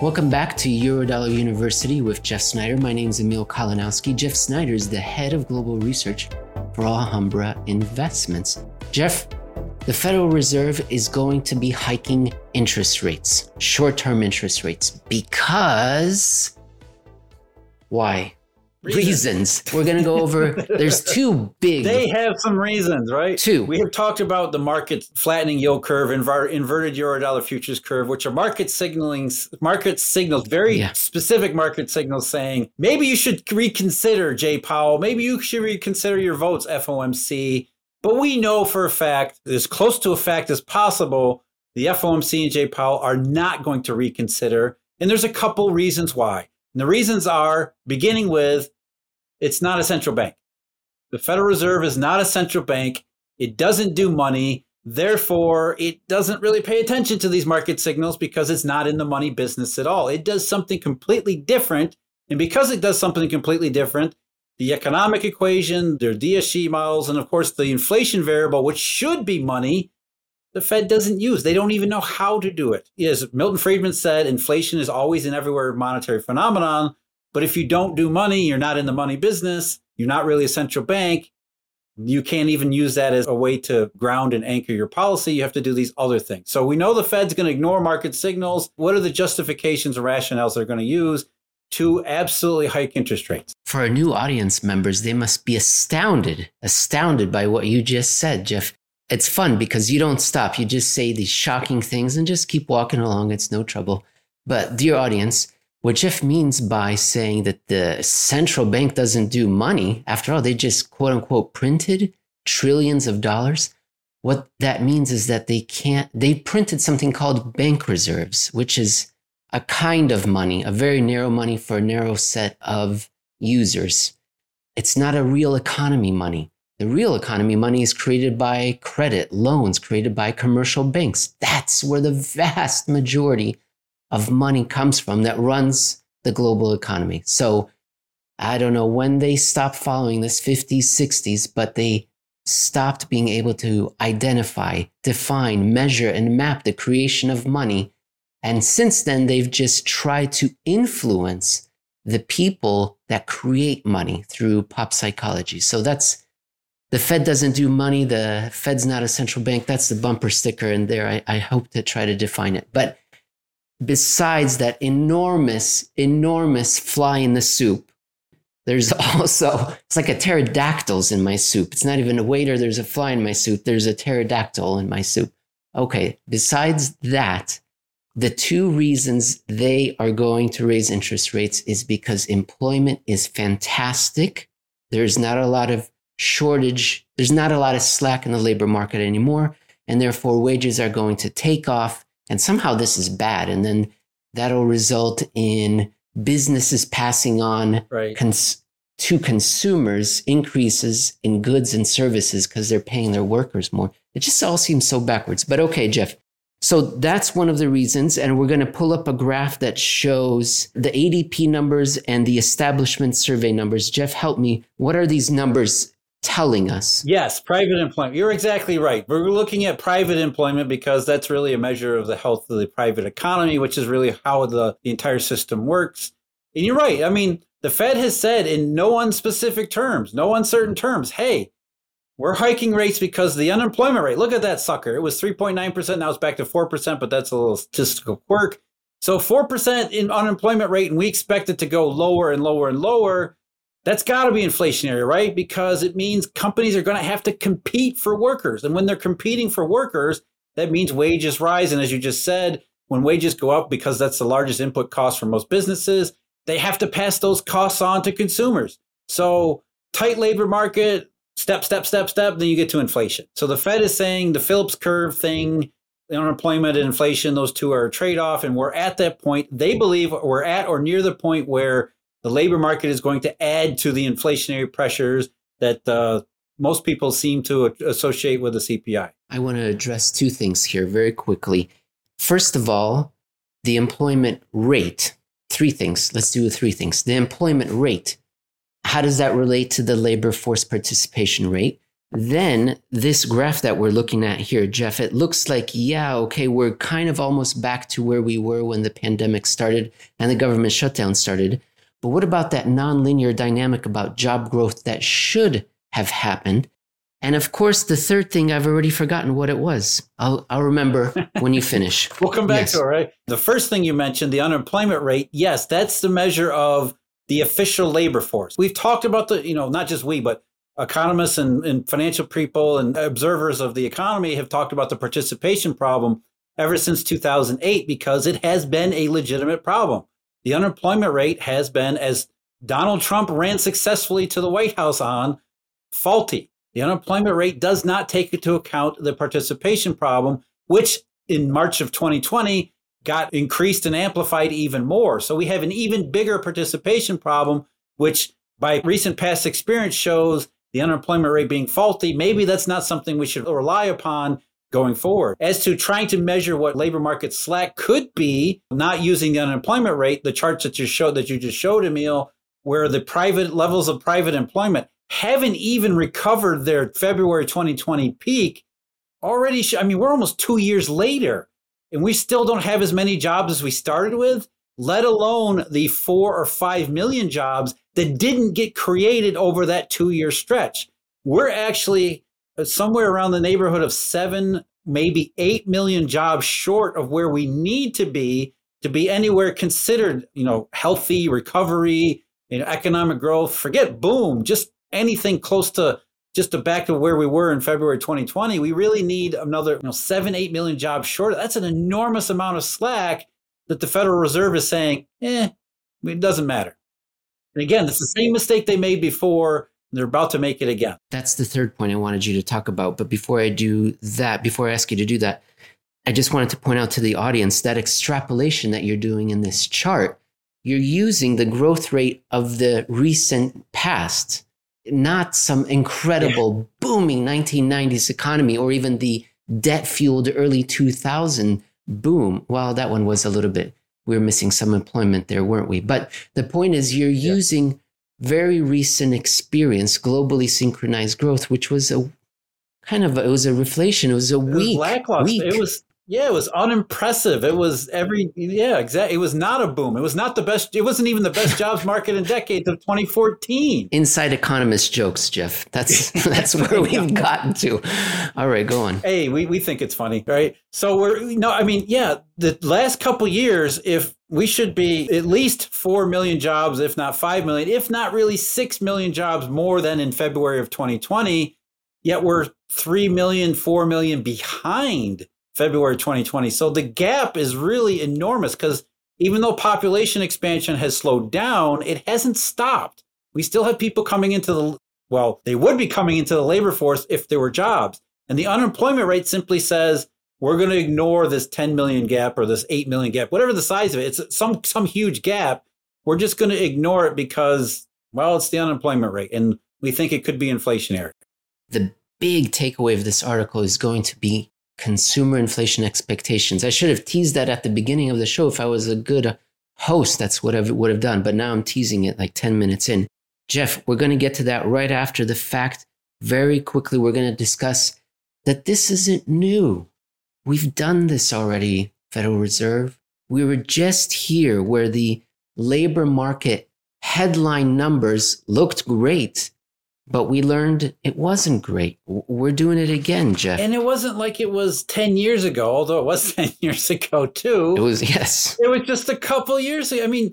Welcome back to Eurodollar University with Jeff Snider. My name is Emil Kalinowski. Jeff Snider is the head of global research for Alhambra Investments. Jeff, the Federal Reserve is going to be hiking interest rates, short term interest rates, because why? Reasons. We're going to go over. There's two big. They have some reasons, right? Two. We have talked about the market flattening yield curve, inver- inverted eurodollar futures curve, which are market signaling, market signals, very Yeah. specific market signals saying maybe you should reconsider Jay Powell, maybe you should reconsider your votes, FOMC. But we know for a fact, as close to a fact as possible, the FOMC and Jay Powell are not going to reconsider. And there's a couple reasons why. And the reasons are beginning with it's not a central bank. The Federal Reserve is not a central bank. It doesn't do money. Therefore, it doesn't really pay attention to these market signals because it's not in the money business at all. It does something completely different. And because it does something completely different, the economic equation, their DSG models, and of course the inflation variable, which should be money, the Fed doesn't use. They don't even know how to do it. As Milton Friedman said, inflation is always and everywhere a monetary phenomenon. But if you don't do money, you're not in the money business, you're not really a central bank, you can't even use that as a way to ground and anchor your policy. You have to do these other things. So we know the Fed's going to ignore market signals. What are the justifications or rationales they're going to use to absolutely hike interest rates? For our new audience members, they must be astounded, astounded by what you just said, Jeff. It's fun because you don't stop. You just say these shocking things and just keep walking along. It's no trouble. But, dear audience, what Jeff means by saying that the central bank doesn't do money, after all, they just quote unquote printed trillions of dollars. What that means is that they can't, they printed something called bank reserves, which is a kind of money, a very narrow money for a narrow set of users. It's not a real economy money. The real economy money is created by credit, loans created by commercial banks. That's where the vast majority of money comes from that runs the global economy. So I don't know when they stopped following this 50s, 60s, but they stopped being able to identify, define, measure, and map the creation of money. And since then, they've just tried to influence the people that create money through pop psychology. So that's the Fed doesn't do money. The Fed's not a central bank. That's the bumper sticker. And there, I, I hope to try to define it. But besides that enormous, enormous fly in the soup, there's also, it's like a pterodactyl's in my soup. It's not even a waiter. There's a fly in my soup. There's a pterodactyl in my soup. Okay. Besides that, the two reasons they are going to raise interest rates is because employment is fantastic. There's not a lot of shortage. There's not a lot of slack in the labor market anymore. And therefore, wages are going to take off. And somehow this is bad. And then that'll result in businesses passing on Right. cons- to consumers increases in goods and services because they're paying their workers more. It just all seems so backwards. But okay, Jeff. So that's one of the reasons. And we're going to pull up a graph that shows the ADP numbers and the establishment survey numbers. Jeff, help me. What are these numbers telling us? Yes, private employment. You're exactly right. We're looking at private employment because that's really a measure of the health of the private economy, which is really how the, the entire system works. And you're right. I mean, the Fed has said in no unspecific terms, no uncertain terms, hey, we're hiking rates because the unemployment rate, look at that sucker. It was 3.9%. Now it's back to 4%, but that's a little statistical quirk. So 4% in unemployment rate, and we expect it to go lower and lower and lower. That's got to be inflationary, right? Because it means companies are going to have to compete for workers. And when they're competing for workers, that means wages rise. And as you just said, when wages go up, because that's the largest input cost for most businesses, they have to pass those costs on to consumers. So, tight labor market, step, step, step, step, then you get to inflation. So, the Fed is saying the Phillips curve thing, the unemployment and inflation, those two are a trade off. And we're at that point. They believe we're at or near the point where the labor market is going to add to the inflationary pressures that uh, most people seem to associate with the CPI. I want to address two things here very quickly. First of all, the employment rate. Three things. Let's do three things. The employment rate. How does that relate to the labor force participation rate? then this graph that we're looking at here, Jeff, it looks like, yeah, okay, we're kind of almost back to where we were when the pandemic started and the government shutdown started. But what about that nonlinear dynamic about job growth that should have happened? And of course, the third thing I've already forgotten what it was. I'll, I'll remember when you finish. we'll come back yes. to it, right? The first thing you mentioned, the unemployment rate, yes, that's the measure of the official labor force. We've talked about the, you know, not just we, but economists and, and financial people and observers of the economy have talked about the participation problem ever since 2008 because it has been a legitimate problem. The unemployment rate has been, as Donald Trump ran successfully to the White House on, faulty. The unemployment rate does not take into account the participation problem, which in March of 2020 got increased and amplified even more. So we have an even bigger participation problem, which by recent past experience shows the unemployment rate being faulty. Maybe that's not something we should rely upon going forward. As to trying to measure what labor market slack could be, not using the unemployment rate, the charts that you showed that you just showed, Emil, where the private levels of private employment haven't even recovered their February 2020 peak. Already, I mean, we're almost two years later, and we still don't have as many jobs as we started with, let alone the four or five million jobs that didn't get created over that two year stretch. We're actually somewhere around the neighborhood of seven, maybe eight million jobs short of where we need to be to be anywhere considered, you know, healthy recovery, you know, economic growth. Forget boom, just anything close to just to back to where we were in February 2020, we really need another you know, seven, eight million jobs short. That's an enormous amount of slack that the Federal Reserve is saying, eh, it doesn't matter. And again, it's the same mistake they made before. They're about to make it again. That's the third point I wanted you to talk about. But before I do that, before I ask you to do that, I just wanted to point out to the audience that extrapolation that you're doing in this chart, you're using the growth rate of the recent past not some incredible booming 1990s economy or even the debt fueled early 2000 boom. Well, that one was a little bit, we were missing some employment there, weren't we? But the point is, you're yeah. using very recent experience, globally synchronized growth, which was a kind of, it was a reflation. It was a it weak, was weak. It was, yeah, it was unimpressive. It was every yeah, exactly. It was not a boom. It was not the best. It wasn't even the best jobs market in decades of 2014. Inside economist jokes, Jeff. That's that's where we've gotten to. All right, go on. Hey, we we think it's funny, right? So we're no, I mean, yeah, the last couple years, if we should be at least 4 million jobs, if not 5 million, if not really 6 million jobs more than in February of 2020, yet we're 3 million, 4 million behind February 2020. So the gap is really enormous because even though population expansion has slowed down, it hasn't stopped. We still have people coming into the, well, they would be coming into the labor force if there were jobs. And the unemployment rate simply says, we're going to ignore this 10 million gap or this 8 million gap, whatever the size of it. It's some, some huge gap. We're just going to ignore it because, well, it's the unemployment rate and we think it could be inflationary. The big takeaway of this article is going to be consumer inflation expectations. I should have teased that at the beginning of the show. If I was a good host, that's what I would have done. But now I'm teasing it like 10 minutes in. Jeff, we're going to get to that right after the fact. Very quickly, we're going to discuss that this isn't new. We've done this already, Federal Reserve. We were just here where the labor market headline numbers looked great but we learned it wasn't great. We're doing it again, Jeff. And it wasn't like it was 10 years ago, although it was 10 years ago too. It was, yes. It was just a couple years ago. I mean,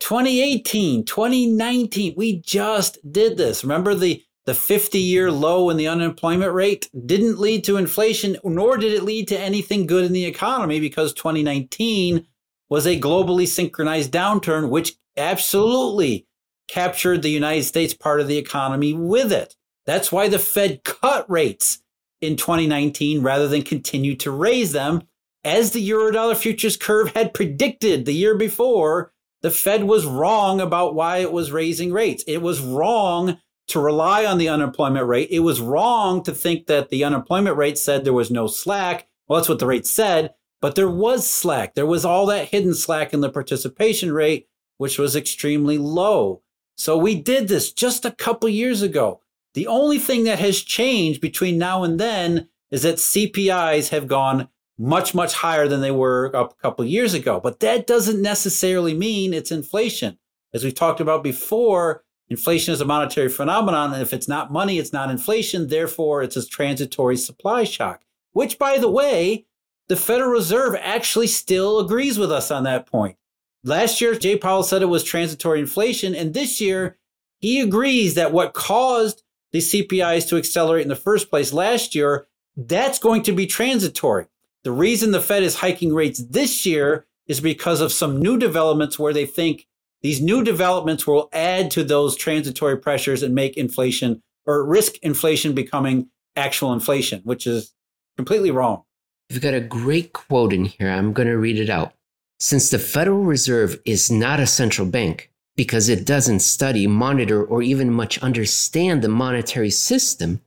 2018, 2019, we just did this. Remember the the 50 year low in the unemployment rate didn't lead to inflation, nor did it lead to anything good in the economy because 2019 was a globally synchronized downturn, which absolutely captured the United States part of the economy with it. That's why the Fed cut rates in 2019 rather than continue to raise them. As the Eurodollar futures curve had predicted the year before, the Fed was wrong about why it was raising rates. It was wrong to rely on the unemployment rate. It was wrong to think that the unemployment rate said there was no slack. Well, that's what the rate said, but there was slack. There was all that hidden slack in the participation rate, which was extremely low. So we did this just a couple years ago. The only thing that has changed between now and then is that CPIs have gone much, much higher than they were a couple years ago. But that doesn't necessarily mean it's inflation. As we talked about before, inflation is a monetary phenomenon. And if it's not money, it's not inflation. Therefore, it's a transitory supply shock, which, by the way, the Federal Reserve actually still agrees with us on that point. Last year, Jay Powell said it was transitory inflation. And this year, he agrees that what caused the CPIs to accelerate in the first place last year, that's going to be transitory. The reason the Fed is hiking rates this year is because of some new developments where they think these new developments will add to those transitory pressures and make inflation or risk inflation becoming actual inflation, which is completely wrong. You've got a great quote in here. I'm going to read it out. Since the Federal Reserve is not a central bank because it doesn't study, monitor, or even much understand the monetary system,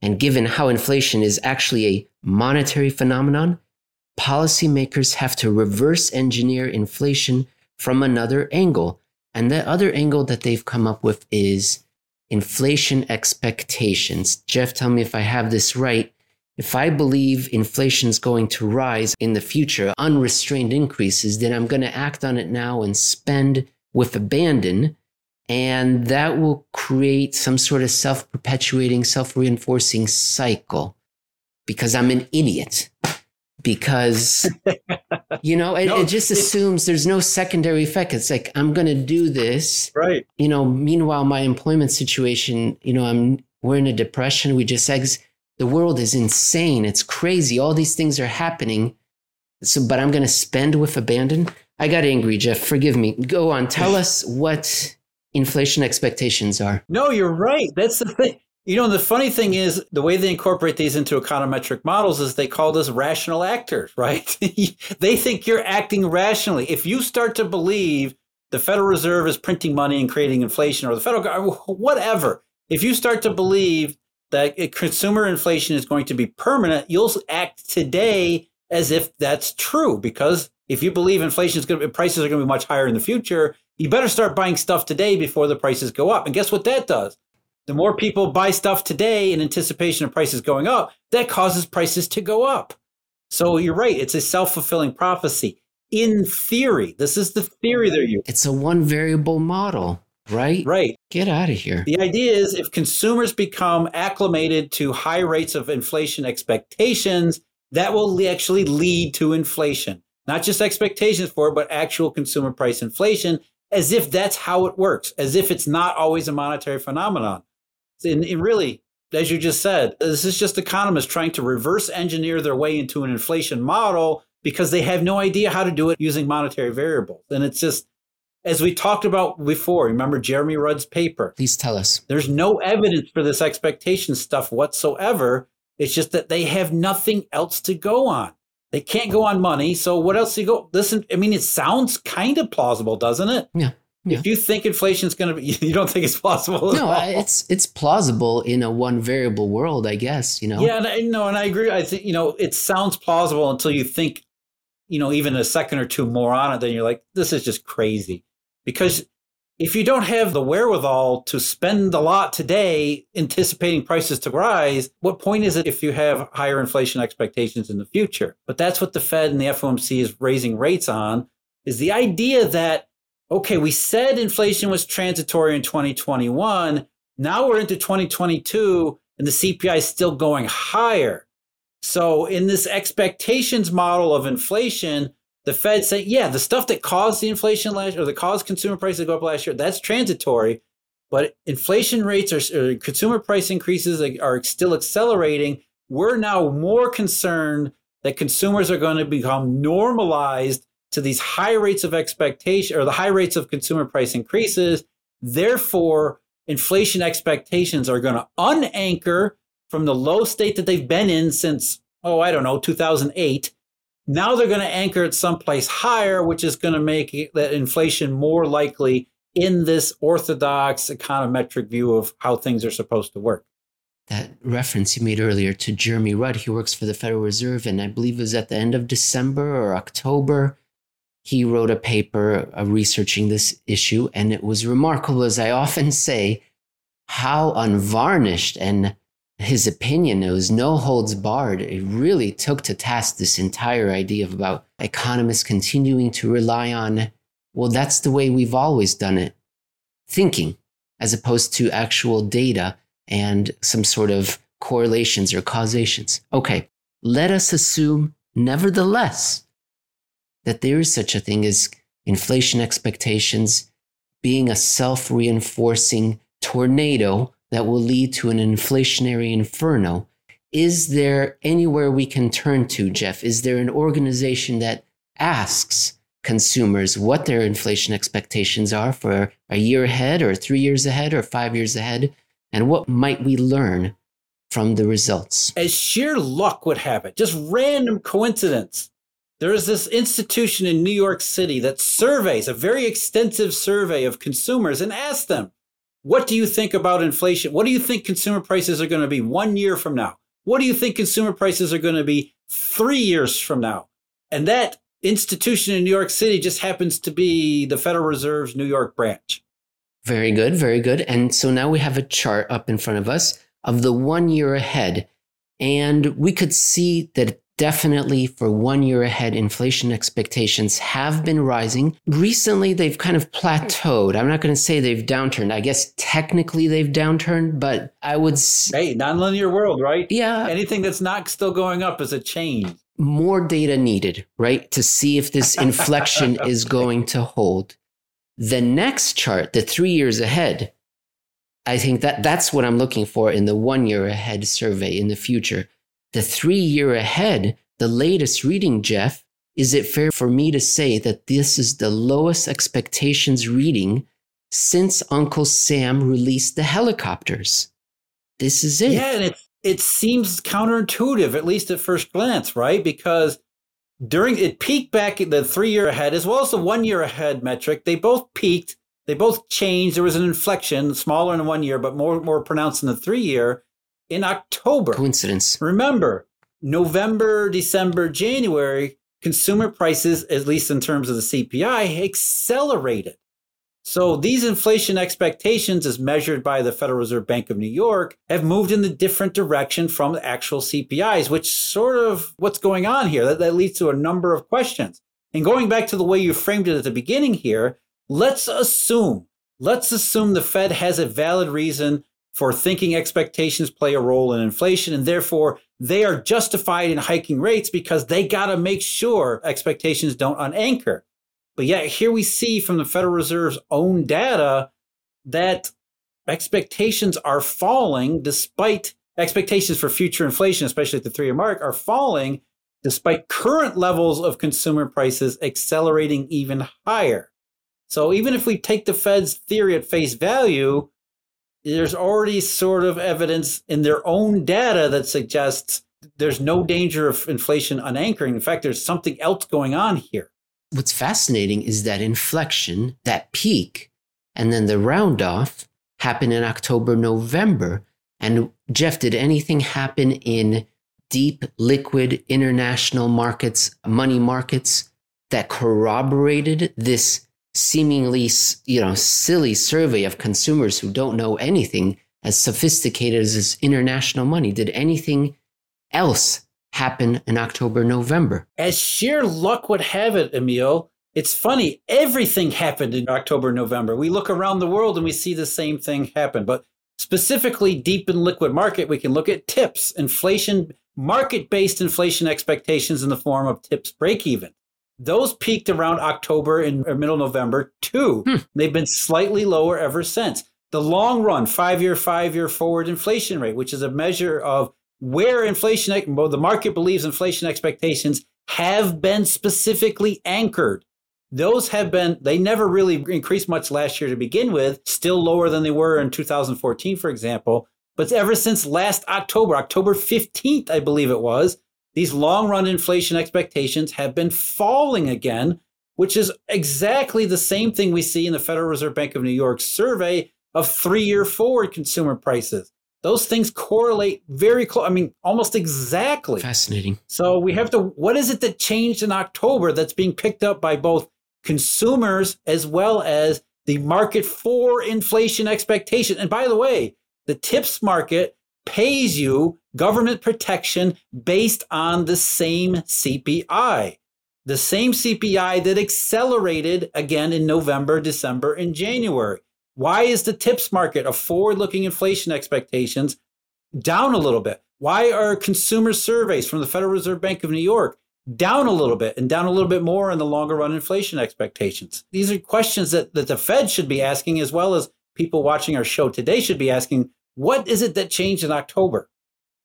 and given how inflation is actually a monetary phenomenon, policymakers have to reverse engineer inflation from another angle. And the other angle that they've come up with is inflation expectations. Jeff, tell me if I have this right. If I believe inflation is going to rise in the future, unrestrained increases, then I'm going to act on it now and spend with abandon and that will create some sort of self perpetuating, self reinforcing cycle because I'm an idiot. Because, you know, it, no, it just assumes there's no secondary effect. It's like, I'm going to do this. Right. You know, meanwhile, my employment situation, you know, I'm, we're in a depression. We just, ex- the world is insane. It's crazy. All these things are happening. So, but I'm going to spend with abandon. I got angry, Jeff. Forgive me. Go on. Tell us what inflation expectations are. No, you're right. That's the thing. You know, the funny thing is the way they incorporate these into econometric models is they call this rational actors, right? they think you're acting rationally. If you start to believe the Federal Reserve is printing money and creating inflation or the federal government, whatever, if you start to believe that consumer inflation is going to be permanent, you'll act today as if that's true because if you believe inflation is going to prices are going to be much higher in the future, you better start buying stuff today before the prices go up. And guess what that does? The more people buy stuff today in anticipation of prices going up, that causes prices to go up. So you're right. It's a self fulfilling prophecy. In theory, this is the theory they're using. It's a one variable model, right? Right. Get out of here. The idea is if consumers become acclimated to high rates of inflation expectations, that will actually lead to inflation. Not just expectations for it, but actual consumer price inflation as if that's how it works, as if it's not always a monetary phenomenon. And, really, as you just said, this is just economists trying to reverse engineer their way into an inflation model because they have no idea how to do it using monetary variables. And it's just, as we talked about before, remember Jeremy Rudd's paper? Please tell us. There's no evidence for this expectation stuff whatsoever. It's just that they have nothing else to go on. They can't go on money. So what else do you go? Listen, I mean, it sounds kind of plausible, doesn't it? Yeah. Yeah. If you think inflation is going to be, you don't think it's plausible. No, it's it's plausible in a one variable world, I guess. You know. Yeah, and I, no, and I agree. I think you know it sounds plausible until you think, you know, even a second or two more on it, then you're like, this is just crazy, because if you don't have the wherewithal to spend a lot today anticipating prices to rise, what point is it if you have higher inflation expectations in the future? But that's what the Fed and the FOMC is raising rates on is the idea that, okay, we said inflation was transitory in 2021. Now we're into 2022 and the CPI is still going higher. So in this expectations model of inflation, the Fed said, yeah, the stuff that caused the inflation last or that caused consumer prices to go up last year, that's transitory. But inflation rates or, or consumer price increases are still accelerating. We're now more concerned that consumers are going to become normalized to these high rates of expectation or the high rates of consumer price increases. Therefore, inflation expectations are going to unanchor from the low state that they've been in since, oh, I don't know, 2008 now they're going to anchor it someplace higher, which is going to make that inflation more likely in this orthodox econometric view of how things are supposed to work. That reference you made earlier to Jeremy Rudd, he works for the Federal Reserve, and I believe it was at the end of December or October. He wrote a paper uh, researching this issue, and it was remarkable, as I often say. how unvarnished and his opinion it was no holds barred it really took to task this entire idea of about economists continuing to rely on well that's the way we've always done it thinking as opposed to actual data and some sort of correlations or causations okay let us assume nevertheless that there is such a thing as inflation expectations being a self-reinforcing tornado that will lead to an inflationary inferno. Is there anywhere we can turn to, Jeff? Is there an organization that asks consumers what their inflation expectations are for a year ahead, or three years ahead, or five years ahead? And what might we learn from the results? As sheer luck would have it, just random coincidence. There is this institution in New York City that surveys a very extensive survey of consumers and asks them, what do you think about inflation? What do you think consumer prices are going to be one year from now? What do you think consumer prices are going to be three years from now? And that institution in New York City just happens to be the Federal Reserve's New York branch. Very good, very good. And so now we have a chart up in front of us of the one year ahead. And we could see that definitely for one year ahead, inflation expectations have been rising. Recently, they've kind of plateaued. I'm not going to say they've downturned. I guess technically they've downturned, but I would. Hey, nonlinear world, right? Yeah. Anything that's not still going up is a change. More data needed, right? To see if this inflection is going to hold. The next chart, the three years ahead, I think that that's what I'm looking for in the one year ahead survey in the future the three year ahead, the latest reading, Jeff, is it fair for me to say that this is the lowest expectations reading since Uncle Sam released the helicopters? This is it. Yeah, and it, it seems counterintuitive, at least at first glance, right? Because during it peaked back the three year ahead as well as the one year ahead metric. They both peaked. They both changed. There was an inflection, smaller in one year, but more more pronounced in the three year in October. Coincidence. Remember, November, December, January, consumer prices, at least in terms of the CPI, accelerated. So these inflation expectations, as measured by the Federal Reserve Bank of New York, have moved in the different direction from the actual CPIs, which sort of what's going on here. That, that leads to a number of questions. And going back to the way you framed it at the beginning here, let's assume, let's assume the Fed has a valid reason for thinking expectations play a role in inflation, and therefore they are justified in hiking rates because they got to make sure expectations don't unanchor. But yet, here we see from the Federal Reserve's own data that expectations are falling despite expectations for future inflation, especially at the three year mark, are falling despite current levels of consumer prices accelerating even higher. So, even if we take the Fed's theory at face value, there's already sort of evidence in their own data that suggests there's no danger of inflation unanchoring. In fact, there's something else going on here. What's fascinating is that inflection, that peak, and then the round off happen in October, November. And Jeff, did anything happen in deep liquid international markets, money markets that corroborated this seemingly you know silly survey of consumers who don't know anything as sophisticated as this international money. Did anything else happen in october november? As sheer luck would have it Emil it's funny everything happened in october november. We look around the world and we see the same thing happen but specifically deep in liquid market we can look at TIPS inflation market-based inflation expectations in the form of TIPS break even those peaked around October and middle November too. Hmm. They've been slightly lower ever since. The long run, five year, five year forward inflation rate, which is a measure of where inflation, the market believes inflation expectations have been specifically anchored. Those have been, they never really increased much last year to begin with, still lower than they were in 2014, for example. But ever since last October, October 15th, I believe it was, these long run inflation expectations have been falling again, which is exactly the same thing we see in the Federal Reserve Bank of New York's survey of three year forward consumer prices. Those things correlate very close. I mean, almost exactly. Fascinating. So we have to, what is it that changed in October that's being picked up by both consumers as well as the market for inflation expectation? And by the way, the TIPS market pays you government protection based on the same CPI. The same CPI that accelerated again in November, December, and January. Why is the TIPS market of forward looking inflation expectations down a little bit? Why are consumer surveys from the Federal Reserve Bank of New York down a little bit and down a little bit more in the longer run inflation expectations? These are questions that, that the Fed should be asking, as well as people watching our show today should be asking what is it that changed in October?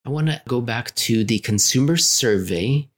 I want to go back to the consumer survey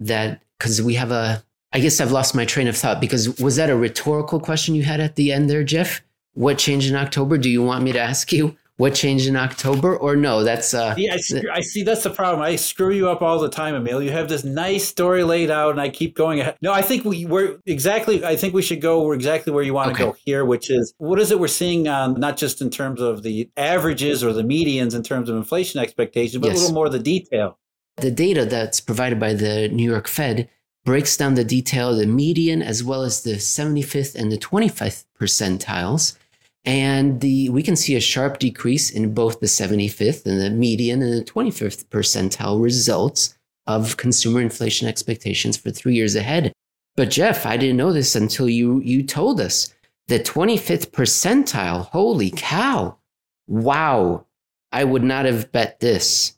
that, because we have a, I guess I've lost my train of thought because was that a rhetorical question you had at the end there, Jeff? What changed in October? Do you want me to ask you? What changed in October, or no? That's uh, yeah. I, I, see. That's the problem. I screw you up all the time, Emil. You have this nice story laid out, and I keep going ahead. No, I think we, we're exactly. I think we should go. exactly where you want okay. to go here, which is what is it we're seeing on not just in terms of the averages or the medians in terms of inflation expectations, but yes. a little more of the detail. The data that's provided by the New York Fed breaks down the detail of the median as well as the 75th and the 25th percentiles and the we can see a sharp decrease in both the 75th and the median and the 25th percentile results of consumer inflation expectations for three years ahead. But Jeff, I didn't know this until you you told us. The 25th percentile, holy cow. Wow. I would not have bet this.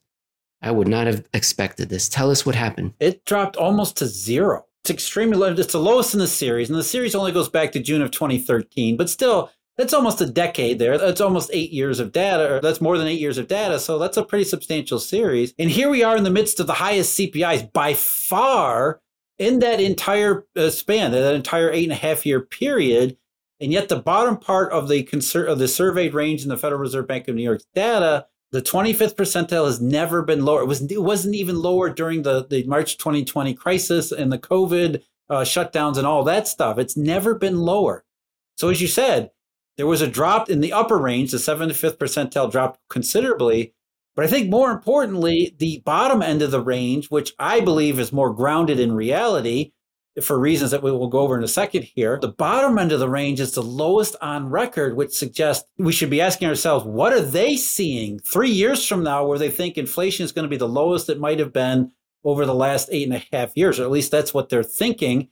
I would not have expected this. Tell us what happened. It dropped almost to zero. It's extremely low. It's the lowest in the series, and the series only goes back to June of 2013. But still, that's almost a decade there. That's almost eight years of data, or that's more than eight years of data. So that's a pretty substantial series. And here we are in the midst of the highest CPIs by far in that entire uh, span, that entire eight and a half year period. And yet the bottom part of the conser- of the surveyed range in the Federal Reserve Bank of New York's data, the 25th percentile has never been lower. It, was, it wasn't even lower during the, the March 2020 crisis and the COVID uh, shutdowns and all that stuff. It's never been lower. So as you said, there was a drop in the upper range. The 75th percentile dropped considerably. But I think more importantly, the bottom end of the range, which I believe is more grounded in reality for reasons that we will go over in a second here, the bottom end of the range is the lowest on record, which suggests we should be asking ourselves, what are they seeing three years from now where they think inflation is going to be the lowest it might have been over the last eight and a half years, or at least that's what they're thinking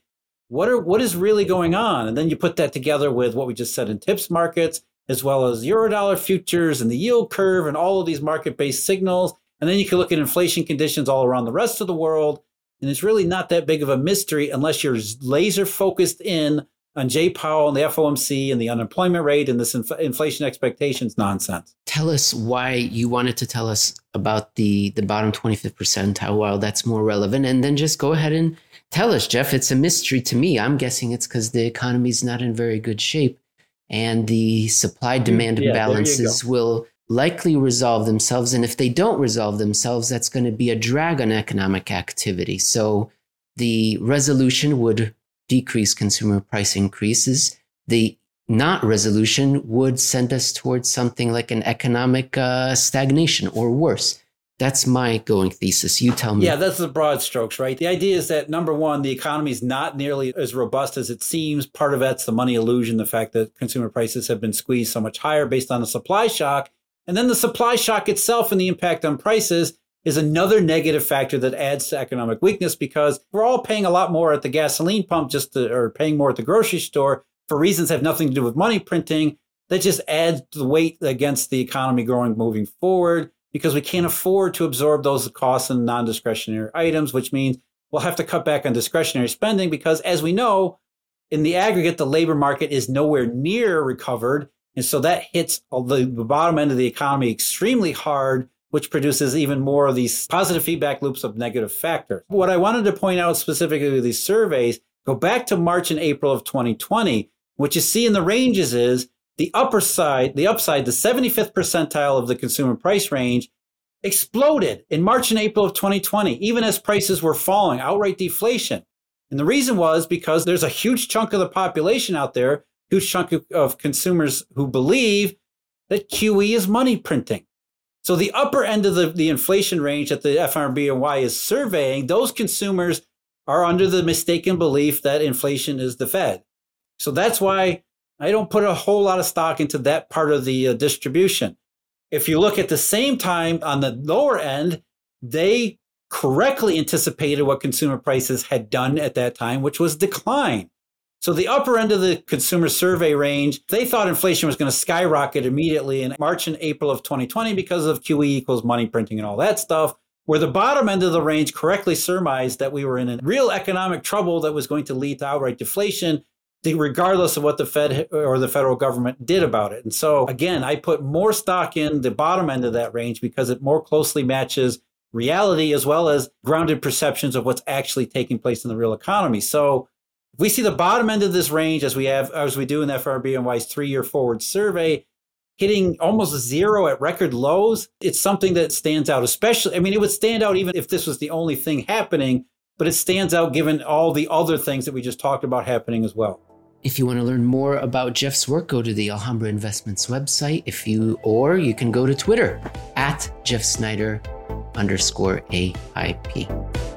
what are what is really going on? And then you put that together with what we just said in TIPS markets as well as eurodollar futures and the yield curve and all of these market-based signals. And then you can look at inflation conditions all around the rest of the world. And it's really not that big of a mystery unless you're laser focused in on Jay Powell and the FOMC and the unemployment rate and this inf- inflation expectations nonsense. Tell us why you wanted to tell us about the the bottom 25th percentile while that's more relevant. And then just go ahead and Tell us, Jeff. It's a mystery to me. I'm guessing it's because the economy is not in very good shape and the supply demand yeah, imbalances will likely resolve themselves. And if they don't resolve themselves, that's going to be a drag on economic activity. So the resolution would decrease consumer price increases. The not resolution would send us towards something like an economic uh, stagnation or worse. That's my going thesis. You tell me. Yeah, that's the broad strokes, right? The idea is that number one, the economy is not nearly as robust as it seems. Part of that's the money illusion, the fact that consumer prices have been squeezed so much higher based on the supply shock. And then the supply shock itself and the impact on prices is another negative factor that adds to economic weakness because we're all paying a lot more at the gasoline pump just to, or paying more at the grocery store for reasons that have nothing to do with money printing. That just adds the weight against the economy growing moving forward because we can't afford to absorb those costs and non discretionary items, which means we'll have to cut back on discretionary spending because, as we know, in the aggregate, the labor market is nowhere near recovered. And so that hits the bottom end of the economy extremely hard, which produces even more of these positive feedback loops of negative factors. What I wanted to point out specifically with these surveys, go back to March and April of 2020. What you see in the ranges is the upper side, the upside, the 75th percentile of the consumer price range exploded in March and April of 2020, even as prices were falling, outright deflation. And the reason was because there's a huge chunk of the population out there, huge chunk of, consumers who believe that QE is money printing. So the upper end of the, the inflation range that the FRBNY is surveying, those consumers are under the mistaken belief that inflation is the Fed. So that's why I don't put a whole lot of stock into that part of the uh, distribution. If you look at the same time on the lower end, they correctly anticipated what consumer prices had done at that time, which was decline. So the upper end of the consumer survey range, they thought inflation was going to skyrocket immediately in March and April of 2020 because of QE equals money printing and all that stuff. Where the bottom end of the range correctly surmised that we were in a real economic trouble that was going to lead to outright deflation, regardless of what the Fed or the federal government did about it. And so, again, I put more stock in the bottom end of that range because it more closely matches reality as well as grounded perceptions of what's actually taking place in the real economy. So, if we see the bottom end of this range, as we have, as we do in FRBNY's three-year forward survey, hitting almost zero at record lows, it's something that stands out. Especially, I mean, it would stand out even if this was the only thing happening, but it stands out given all the other things that we just talked about happening as well. If you want to learn more about Jeff's work, go to the Alhambra Investments website. If you or you can go to Twitter at Jeff Snider underscore AIP.